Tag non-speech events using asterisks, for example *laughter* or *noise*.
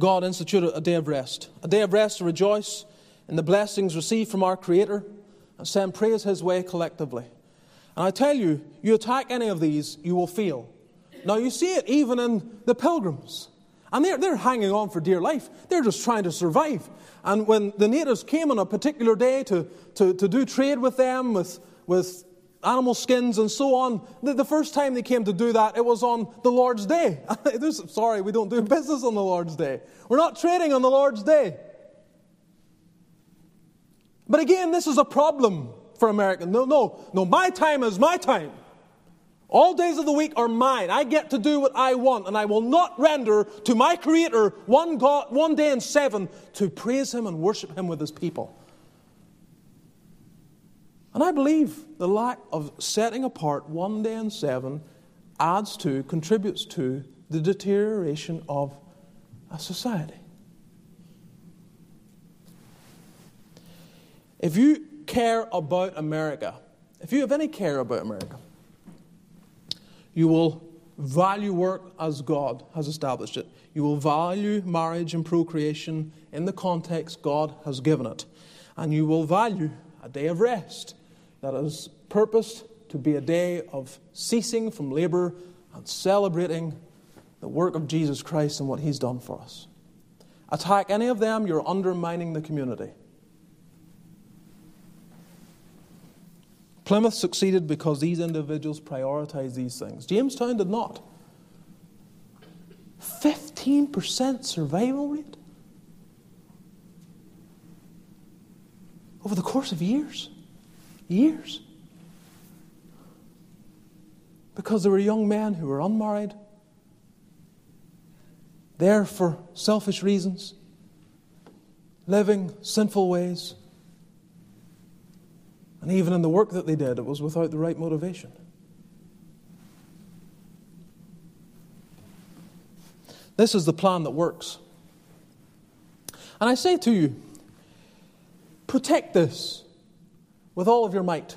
God instituted a day of rest, a day of rest to rejoice in the blessings received from our Creator and send praise His way collectively. And I tell you, you attack any of these, you will fail. Now, you see it even in the pilgrims. And they're, they're hanging on for dear life. They're just trying to survive. And when the natives came on a particular day to, to, to do trade with them, with, with animal skins and so on, the, the, first time they came to do that, it was on the Lord's Day. *laughs* Sorry, we don't do *laughs* business on the Lord's Day. We're not trading on the Lord's Day. But again, this is a problem for Americans. No, no, no, my time is my time. All days of the week are mine. I get to do what I want, and I will not render to my Creator one, God, one day in seven to praise Him and worship Him with His people. And I believe the lack of setting apart one day in seven adds to, contributes to the deterioration of a society. If you care about America, if you have any care about America, you will value work as God has established it. You will value marriage and procreation in the context God has given it. And you will value a day of rest that is purposed to be a day of ceasing from labor and celebrating the work of Jesus Christ and what He's done for us. Attack any of them, you're undermining the community. Plymouth succeeded because these individuals prioritized these things. Jamestown did not. 15% survival rate over the course of years. Years. Because there were young men who were unmarried, there for selfish reasons, living sinful ways. And even in the work that they did, it was without the right motivation. This is the plan that works. And I say to you, protect this with all of your might.